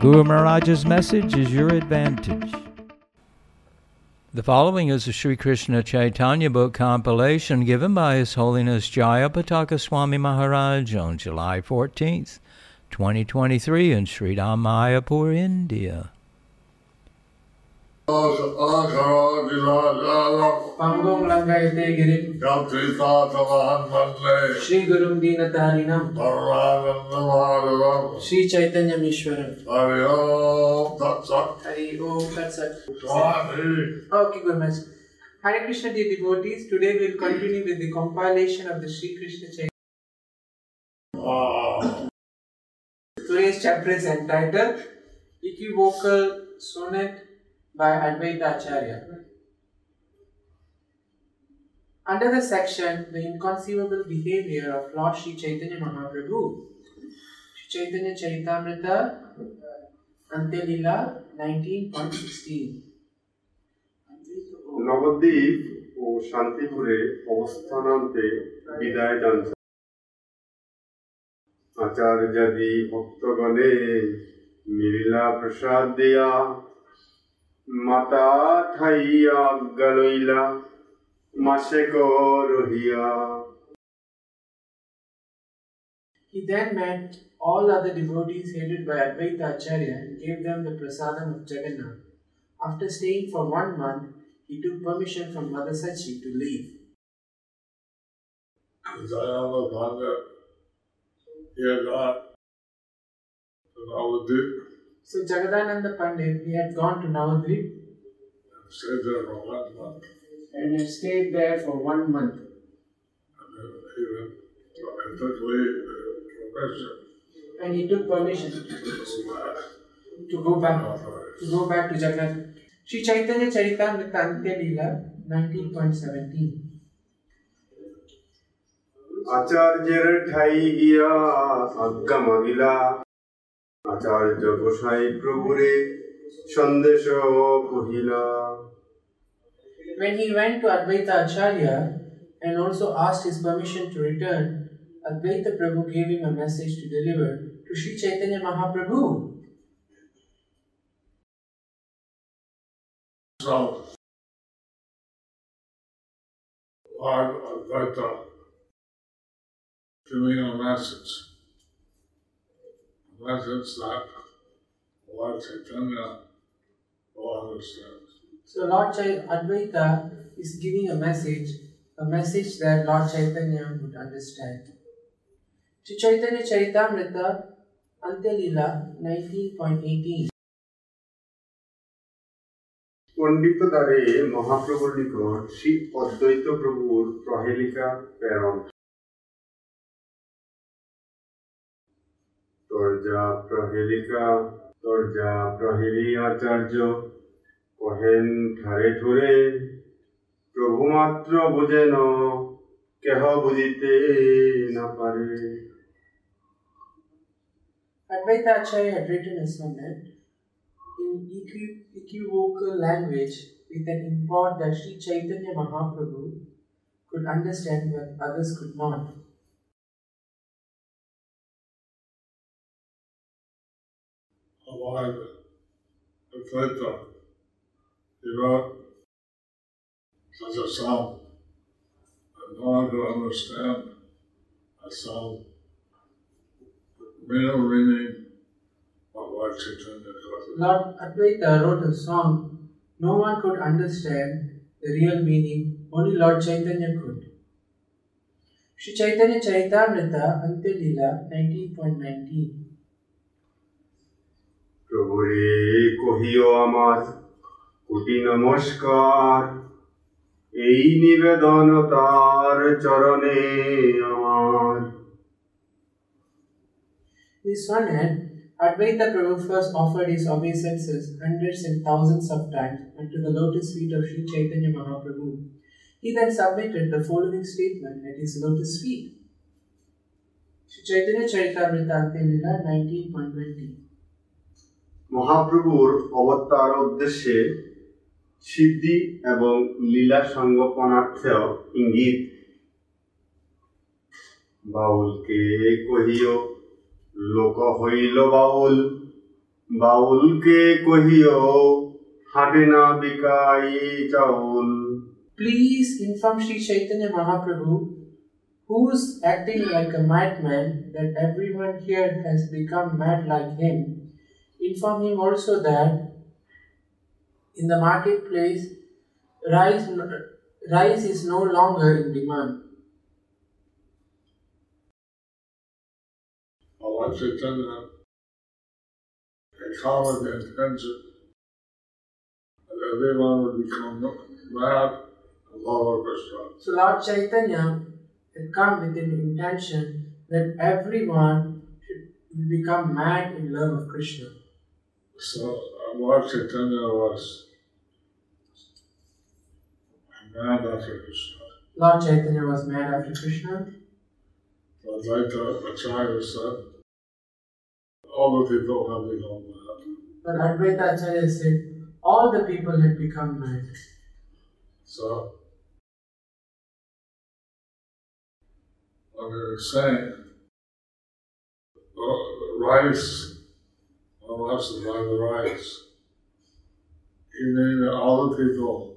Guru Maharaj's message is your advantage. The following is a Sri Krishna Chaitanya book compilation given by His Holiness Jayapataka Swami Maharaj on July 14th, 2023 in Sri Mayapur, India. Pangong Langayate Girim Shri Gurum Dinatarinam Shri Chaitanya Mishwaram Hari Om Tat Sat Okay, Maharaj. Hare Krishna dear devotees, today we will continue with the compilation of the Sri Krishna Chaitanya. Ah. Today's chapter is entitled Equivocal Sonnet by Advaita Acharya. Under the section The Inconceivable Behavior of Lord Sri Chaitanya Mahaprabhu, Sri Chaitanya Charitamrita Antelila 19.16 Nabadwip ও শান্তিপুরে অবস্থানান্তে বিদায় জানছে আচার্যাদি ভক্তগণে মিলিলা প্রসাদ দিয়া মাতা ঠাইয়া গলইলা মাসে রহিয়া He then met all other devotees headed by Advaita Acharya and gave them the prasadam of Jagannath. After staying for one month, he took permission from Mother Sachi to leave. Dayana Bhanga, he had gone to Navadip So Jagadananda Pandit, he had gone to Navadvip and stayed there for one month. And had stayed there for one month. Uh, And he took permission to go back to go back to Jagannath. Sri Chaitanya Charitamrita Antya Leela 19.17 আচার্যের ঠাই গিয়া আজ্ঞা মাগিলা আচার্য গোসাই প্রভুরে সন্দেশ কহিলা When he went to Advaita Acharya and also asked his permission to return, Advaita Prabhu gave him a message to deliver to Sri Chaitanya Mahaprabhu. So, Lord Advaita giving a message. A message that Lord Chaitanya will understand. So Lord Chai- Advaita is giving a message, a message that Lord Chaitanya would understand. Sri Chaitanya Charitamrita Antya Leela 19.18 পণ্ডিত দ্বারে মহাপ্রভুর নিকট শ্রী অদ্বৈত প্রভুর প্রহেলিকা প্রেরণ তর্জা প্রহেলিকা তর্জা প্রহেলি আচার্য কহেন ঠারে ঠোরে প্রভু মাত্র বুঝেন কেহ বুঝিতে না পারে Advaita Acharya had written a sonnet in equi- equivocal language with an import that Sri Chaitanya Mahaprabhu could understand but others could not. Alive Advaita, he wrote such a song, and no one could understand a song, real meaning of what Chaitanya taught. Lord Advaita wrote a song no one could understand the real meaning, only Lord Chaitanya could. Sri Chaitanya Charitamrita Antya Leela 19.19 প্রভুরে কহিও আমার কোটি নমস্কার এই নিবেদন তার চরণে আমার In his sonnet, Advaita Prabhu first offered his obeisances hundreds and thousands of times unto the lotus feet of Sri Chaitanya Mahaprabhu. He then submitted the following statement at his lotus feet. Sri Chaitanya Charitamrita Antemila 19.20 মহাপ্রভুর অবতার উদ্দেশ্যে সিদ্ধি এবং লীলা সঙ্গপনার্থেও ইঙ্গিত বাউলকে কহিও লোক হইল বাউল বাউলকে কহিও হাটে না বিকাই চাউল Please inform Sri Chaitanya Mahaprabhu, who's acting like a madman, that everyone here has become mad like him. Inform him also that in the marketplace, rice, rice is no longer in demand. Allah Chaitanya had common intention that everyone would become mad and Krishna. So Lord Chaitanya had come with an intention that everyone should become mad in love of Krishna. So Lord Chaitanya was mad after Krishna. Lord Chaitanya was mad after Krishna. Advaita Acharya said, all the people have become mad. But Advaita Acharya said all the people had become mad. So, when they were saying, rice, one wants to buy the he mean that all the people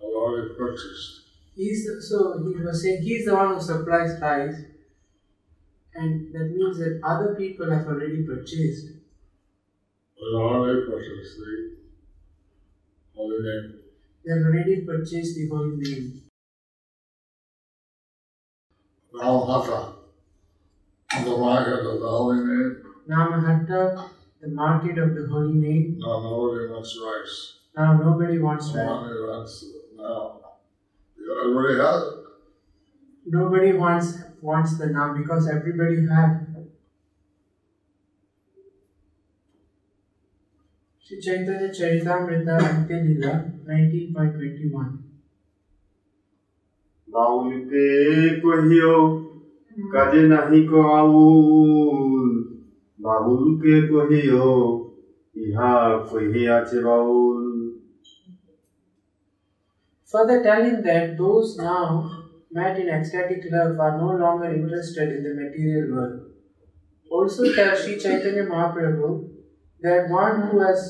have already purchased. He's the, so he was saying he's the one who supplies rice, and that means that other people have already purchased. They already purchased the holy name. They have already purchased the holy name. Namahatta, the market of the holy name. Namahatta, the market of the holy name. Now nobody wants rice. Now nobody wants rice. Nobody wants it now. Everybody has it. Nobody wants wants the nam because everybody have. Sri Chaitanya Charitamrita Antya Lila 19.21 বাউলকে কহিও কাজে নাহি কো আউল বাউলকে কহিও ইহা কহিয়াছে বাউল Further telling that those now met in ecstatic love are no longer interested in the material world. Also tell Sri Chaitanya Mahaprabhu that one who has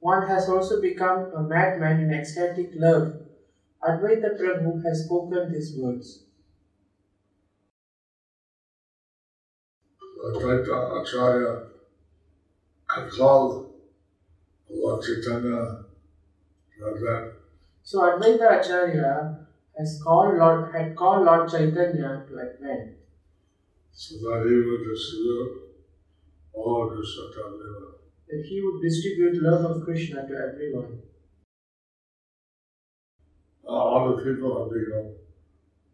one has also become a madman in ecstatic love. Advaita Prabhu has spoken these words. Advaita Acharya had called Lord Chaitanya that So Advaita Acharya has called Lord had called Lord Chaitanya to Advent so that he would distribute all Krishna Lila. that he would distribute love of Krishna to everyone. All the people have become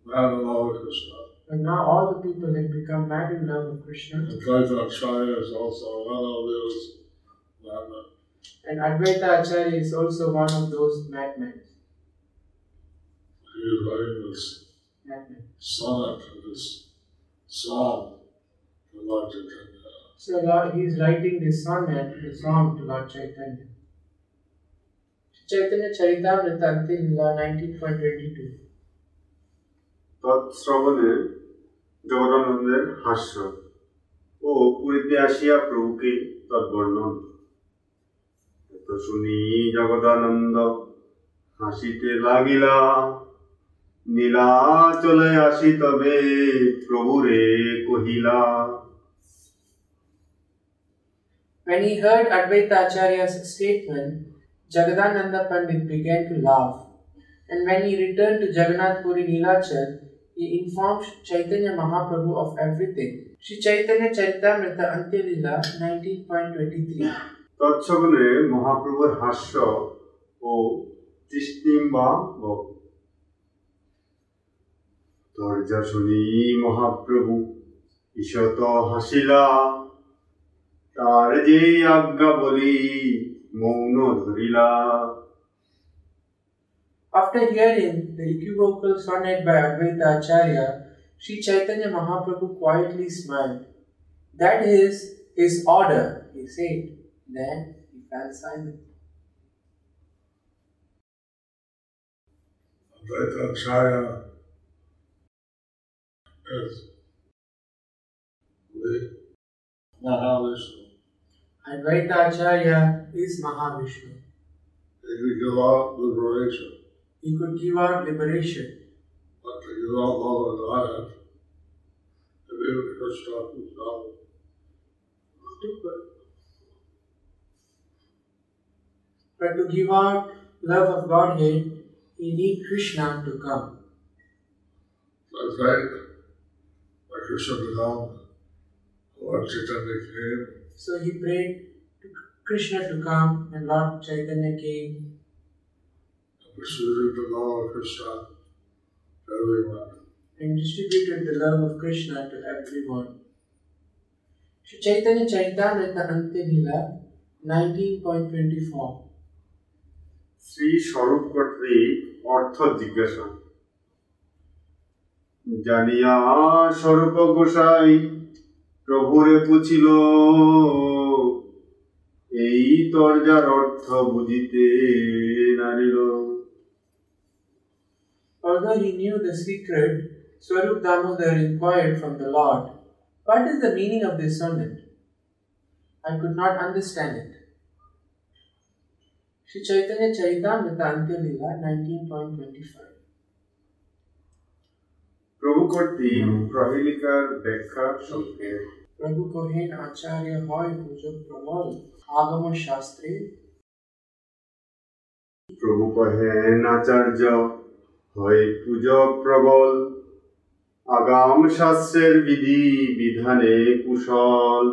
mad in love Krishna. But now all the people have become mad in love of Krishna. Advaita Acharya is also one of those madmen. And Advaita Acharya is also one of those madmen. He is writing this madmen. sonnet, this song to Lord Chaitanya. So Lord, he is writing this sonnet, the song to Lord Chaitanya. Chaitanya Charitamrita Antil Lila 19.22 তৎশ্রবণে জগদানন্দের হাস্য ও পুরীতে আসিয়া প্রভুকে তৎবর্ণন এত শুনি জগদানন্দ হাসিতে লাগিলা নীলা চলে আসি তবে প্রভুরে কহিলা When he heard Advaita Acharya's statement, Jagadananda Pandit began to laugh. And when he returned to Jagannath Puri Nilachal, he informed Chaitanya Mahaprabhu of everything. Sri Chaitanya Charitamrita Antyalila 19.23 তৎসবনে মহাপ্রভুর হাস্য ও তৃষ্ণিম্বা দরজা শুনি মহাপ্রভু ঈশত হাসিলা তার যে আজ্ঞা বলি মৌন ধরিলা After hearing the equivocal sonnet by Advaita Acharya, Sri Chaitanya Mahaprabhu quietly smiled. That is his order, he said. Then he fell silent. Advaita Acharya is the Mahavishnu. Advaita Acharya is Mahavishnu. He could give out liberation, He could give out liberation, but to give out love and Godhead, to be able to Krishna himself, but to give out love of Godhead, he need Krishna to come. I think, like Krishna become, Lord Chaitanya came, So he prayed to Krishna to come, and Lord Chaitanya came distributed the love of Krishna to everyone. and distributed the love of Krishna to everyone. Shri Chaitanya Charitamrita Ante Leela 19.24 Shri স্বরূপ কর্তৃক অর্থ জিজ্ঞাসা জানিয়া স্বরূপ গোসাই প্রভুরে পুছিল এই তর্জার অর্থ বুঝিতে নারিল Although he knew the secret, Swarup Damodar inquired from the Lord, What is the meaning of this sonnet? I could not understand it. Shri Chaitanya Charitamrita Ante Leela 19.25 প্রভু কর্তৃক প্রহেলিকার ব্যাখ্যা সংক্ষেপ প্রভু কহেন আচার্য হয় পূজক প্রবল আগম শাস্ত্রে প্রভু কহেন আচার্য হয় পূজক প্রবল আগাম শাস্ত্রের বিধি বিধানে কুশল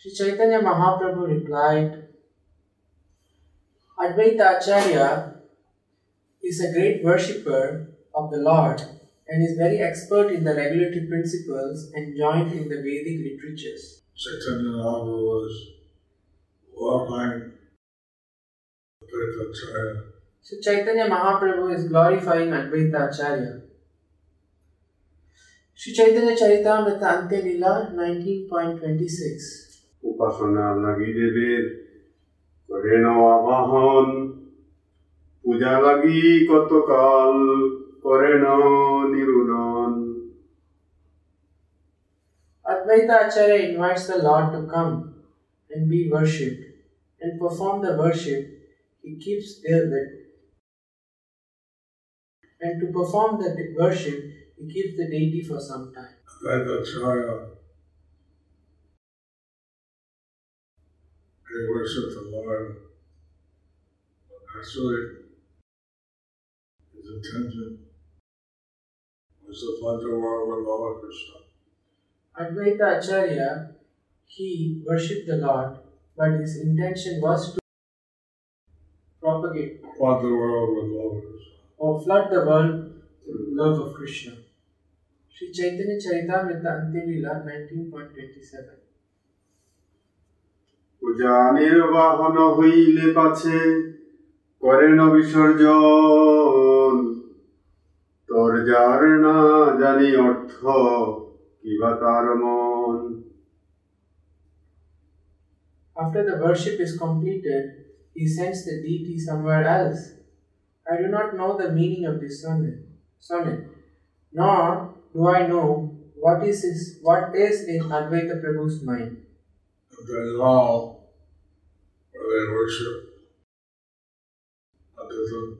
Sri Chaitanya Mahaprabhu replied, Advaita Acharya is a great worshipper of the Lord and is very expert in the regulatory principles enjoined in the Vedic literatures. Chaitanya Mahaprabhu was glorifying Advaita Acharya. So Chaitanya Mahaprabhu is glorifying Advaita Acharya. Sri Chaitanya Charitamrita Ante Leela 19.26 উপাসনা লাগি দেবের করেন আবাহন পূজা লাগি কতকাল করেন নিরুদন Advaita Acharya invites the Lord to come and be worshipped and perform the worship. He keeps there the and to perform the worship, he keeps the deity for some time. Advaita Acharya, he worshipped the Lord. Actually, his intention was to flood the world with Lord Krishna. Advaita Acharya, he worshipped the Lord, but his intention was to propagate Flood the world with Lord Krishna or flood the world with love of Krishna. Sri Chaitanya Charitamrita Ante Leela 19.27 পূজা নির্বাহন হইলে পাছে করেন বিসর্জন তোর যার না জানি অর্থ কিবা তার মন After the worship is completed, he sends the deity somewhere else. I do not know the meaning of this sonnet, sonnet, nor do I know what is his, what is in Advaita Prabhu's mind. And then all where they worship a different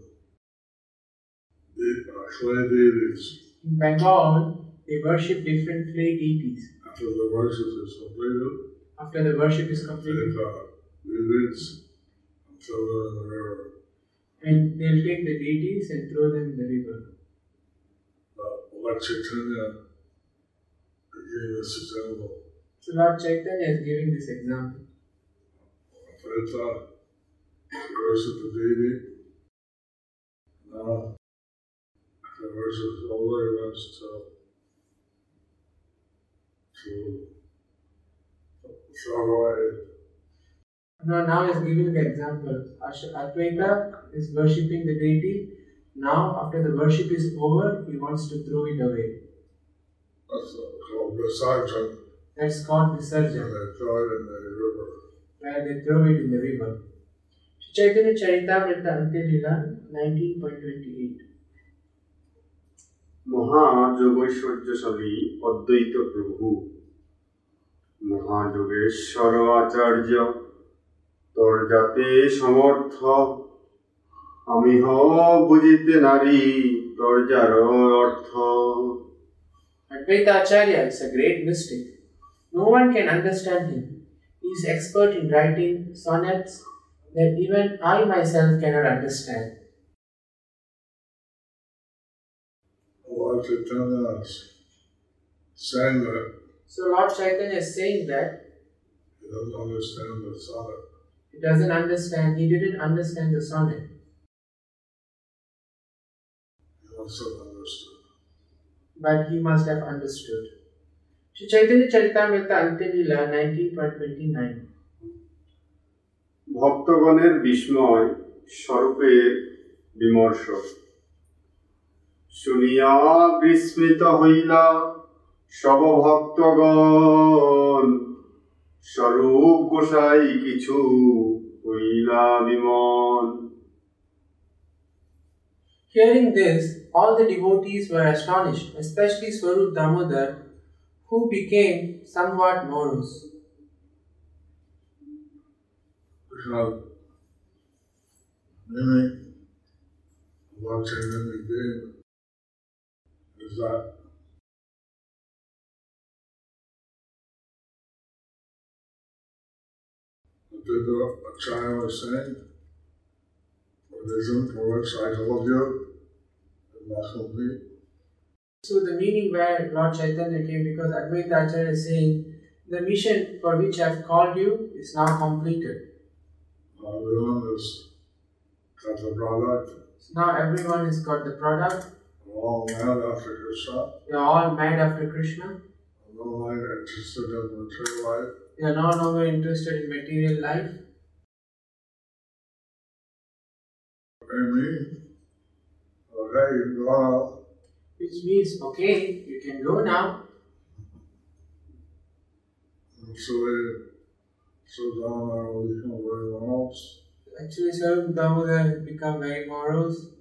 de- uh, clay deities. In Bengal, they worship different clay deities. After the worship is completed, After the worship is they completed, uh, deities and throw them in the river. And they'll take the deities and throw them in the river. Uh, Lord Chaitanya gave this example. So Lord Chaitanya is giving this example. He worship the deity. Now, after worship is over, he wants to, to thrown away. Now, now is giving the example. Ash- Advaita is worshipping the deity. Now, after the worship is over, he wants to throw it away. That's called Visarjan, That's called and Visarjan, they throw it in the river. where they throw it in the river. Chaitanya Charitamrita Antilila 19.28. মহাযোগৈশ্বর্যশালী অদ্বৈত প্রভু মহাযোগেশ্বর আচার্য তোর যাতে সমর্থ আমি হ বুঝিতে নারী তোর যার অর্থ Advaita Acharya is a great mystic. No one can understand him. He is expert in writing sonnets that even I myself cannot understand. Lord Chaitanya is saying that So Lord Chaitanya is saying that he doesn't understand the sonnet. He doesn't understand, he didn't understand the sonnet. He have understood. but he must have understood. Sri Chaitanya Charitamrita Antilila 19.29 ভক্তগণের বিস্ময় স্বরূপের বিমর্ষ শুনিয়া বিস্মিত হইলা সব ভক্তগণ স্বরূপ গোসাই কিছু হইলা বিমন Hearing this, all the devotees were astonished, especially Swarup Damodar, who became somewhat morose. Because meaning of Lord Chaitanya gave is that the Acharya was saying, Buddhism for which I told you, it must complete. So the meaning where Lord Chaitanya came because Advaita Acharya is saying, the mission for which I have called you is now completed. Uh, everyone is got the product, So now everyone has got the product, we're all mad after Krishna, are all mad after Krishna, no longer interested in material life. They are no longer interested in material life. Pay me. Okay, you can go out. Which means, okay, you can go now. And so they so down our become very morals. Actually, Damodar has become very morose.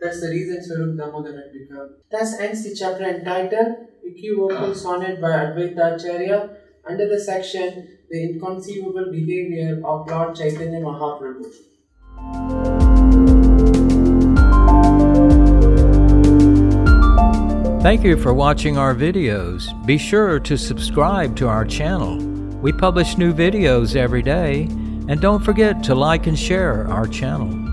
That's the reason Swarup Damodar had become. Thus ends the chapter entitled Equivocal Sonnet by Advaita Acharya under the section The Inconceivable Behavior of Lord Chaitanya Mahaprabhu. Thank you for watching our videos. Be sure to subscribe to our channel. We publish new videos every day, and don't forget to like and share our channel.